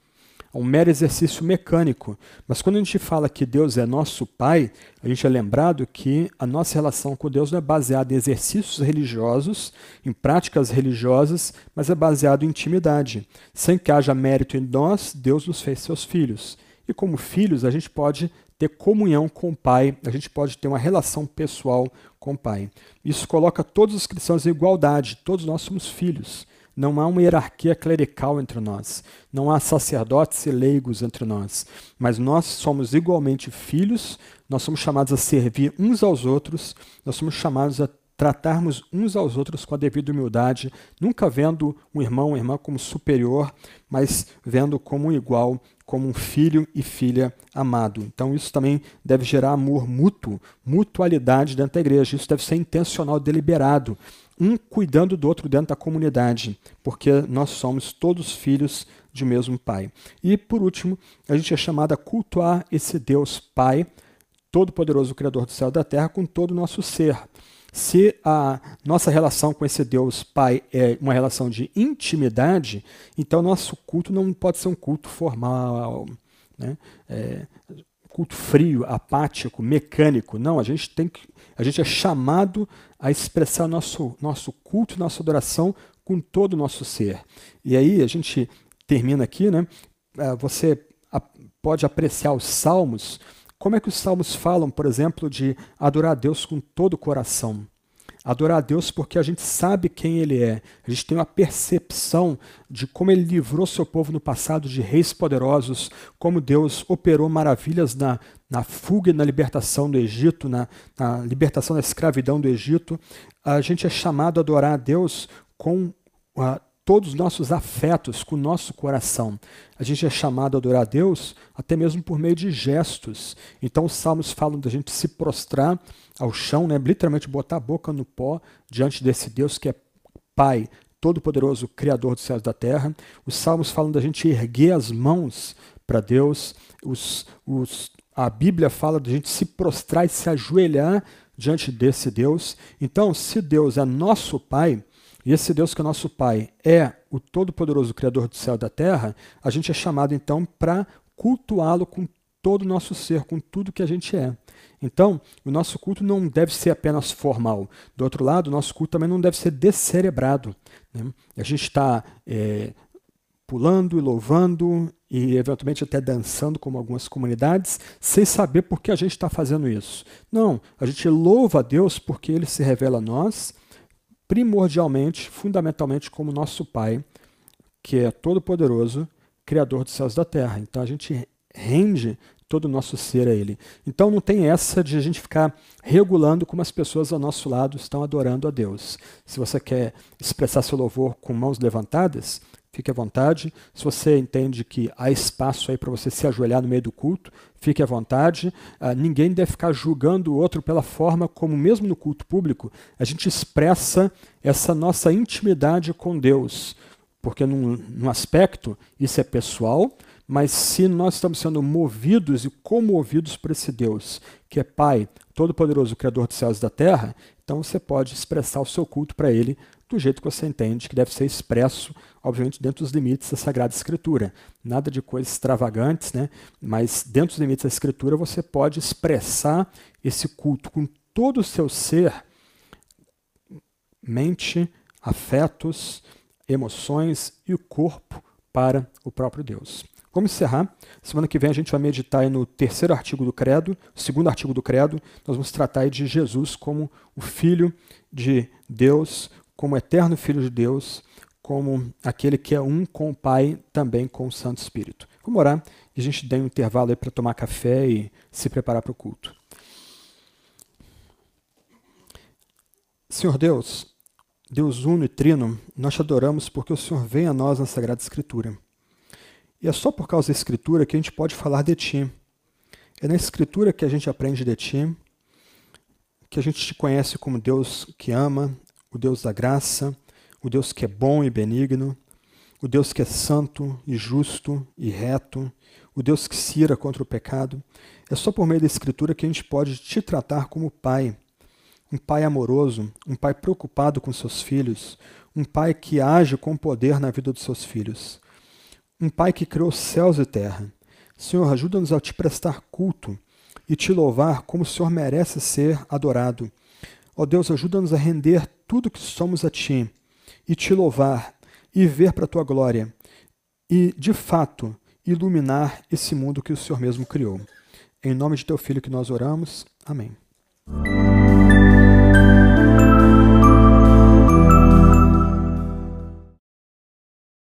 a um mero exercício mecânico. Mas quando a gente fala que Deus é nosso Pai, a gente é lembrado que a nossa relação com Deus não é baseada em exercícios religiosos, em práticas religiosas, mas é baseado em intimidade. Sem que haja mérito em nós, Deus nos fez seus filhos. E como filhos, a gente pode ter comunhão com o Pai, a gente pode ter uma relação pessoal com o Pai. Isso coloca todos os cristãos em igualdade, todos nós somos filhos. Não há uma hierarquia clerical entre nós. Não há sacerdotes e leigos entre nós. Mas nós somos igualmente filhos, nós somos chamados a servir uns aos outros, nós somos chamados a tratarmos uns aos outros com a devida humildade, nunca vendo um irmão ou irmã como superior, mas vendo como um igual, como um filho e filha amado. Então isso também deve gerar amor mútuo, mutualidade dentro da igreja. Isso deve ser intencional, deliberado um cuidando do outro dentro da comunidade, porque nós somos todos filhos de mesmo Pai. E, por último, a gente é chamado a cultuar esse Deus Pai, Todo-Poderoso, Criador do céu e da terra, com todo o nosso ser. Se a nossa relação com esse Deus Pai é uma relação de intimidade, então nosso culto não pode ser um culto formal, né? É, culto frio, apático, mecânico. Não, a gente tem que, a gente é chamado a expressar nosso nosso culto, nossa adoração com todo o nosso ser. E aí a gente termina aqui, né? É, você pode apreciar os salmos. Como é que os salmos falam, por exemplo, de adorar a Deus com todo o coração? Adorar a Deus porque a gente sabe quem Ele é. A gente tem uma percepção de como Ele livrou seu povo no passado de reis poderosos, como Deus operou maravilhas na, na fuga e na libertação do Egito, na, na libertação da escravidão do Egito. A gente é chamado a adorar a Deus com a, todos os nossos afetos, com o nosso coração. A gente é chamado a adorar a Deus até mesmo por meio de gestos. Então os salmos falam da gente se prostrar ao chão, né? literalmente botar a boca no pó diante desse Deus que é Pai, Todo-Poderoso, Criador dos céus e da terra. Os salmos falam da gente erguer as mãos para Deus. Os, os, a Bíblia fala da gente se prostrar e se ajoelhar diante desse Deus. Então, se Deus é nosso Pai, e esse Deus que é nosso Pai é o Todo-Poderoso Criador do céu e da terra, a gente é chamado então para cultuá-lo com todo o nosso ser, com tudo que a gente é. Então, o nosso culto não deve ser apenas formal. Do outro lado, o nosso culto também não deve ser descerebrado. Né? A gente está é, pulando e louvando e eventualmente até dançando, como algumas comunidades, sem saber por que a gente está fazendo isso. Não, a gente louva a Deus porque Ele se revela a nós primordialmente, fundamentalmente, como nosso Pai, que é todo-poderoso, Criador dos céus e da terra. Então a gente rende todo o nosso ser a Ele. Então não tem essa de a gente ficar regulando como as pessoas ao nosso lado estão adorando a Deus. Se você quer expressar seu louvor com mãos levantadas, fique à vontade. Se você entende que há espaço aí para você se ajoelhar no meio do culto, fique à vontade. Uh, ninguém deve ficar julgando o outro pela forma como, mesmo no culto público, a gente expressa essa nossa intimidade com Deus. Porque, num, num aspecto, isso é pessoal, mas se nós estamos sendo movidos e comovidos por esse Deus, que é Pai, Todo-Poderoso, Criador dos céus e da terra, então você pode expressar o seu culto para Ele do jeito que você entende que deve ser expresso, obviamente, dentro dos limites da Sagrada Escritura. Nada de coisas extravagantes, né? mas dentro dos limites da Escritura você pode expressar esse culto com todo o seu ser, mente, afetos, emoções e o corpo para o próprio Deus. Vamos encerrar. Semana que vem a gente vai meditar no terceiro artigo do Credo, segundo artigo do Credo. Nós vamos tratar de Jesus como o Filho de Deus, como eterno Filho de Deus, como aquele que é um com o Pai, também com o Santo Espírito. Vamos orar e a gente dê um intervalo aí para tomar café e se preparar para o culto. Senhor Deus, Deus uno e trino, nós te adoramos porque o Senhor vem a nós na Sagrada Escritura. E é só por causa da Escritura que a gente pode falar de Ti. É na Escritura que a gente aprende de Ti, que a gente te conhece como Deus que ama, o Deus da graça, o Deus que é bom e benigno, o Deus que é santo e justo e reto, o Deus que se ira contra o pecado. É só por meio da Escritura que a gente pode te tratar como Pai. Um Pai amoroso, um Pai preocupado com seus filhos, um Pai que age com poder na vida dos seus filhos. Um Pai que criou céus e terra. Senhor, ajuda-nos a te prestar culto e te louvar como o Senhor merece ser adorado. Ó Deus, ajuda-nos a render tudo que somos a Ti e te louvar e ver para a Tua glória e, de fato, iluminar esse mundo que o Senhor mesmo criou. Em nome de Teu Filho que nós oramos. Amém.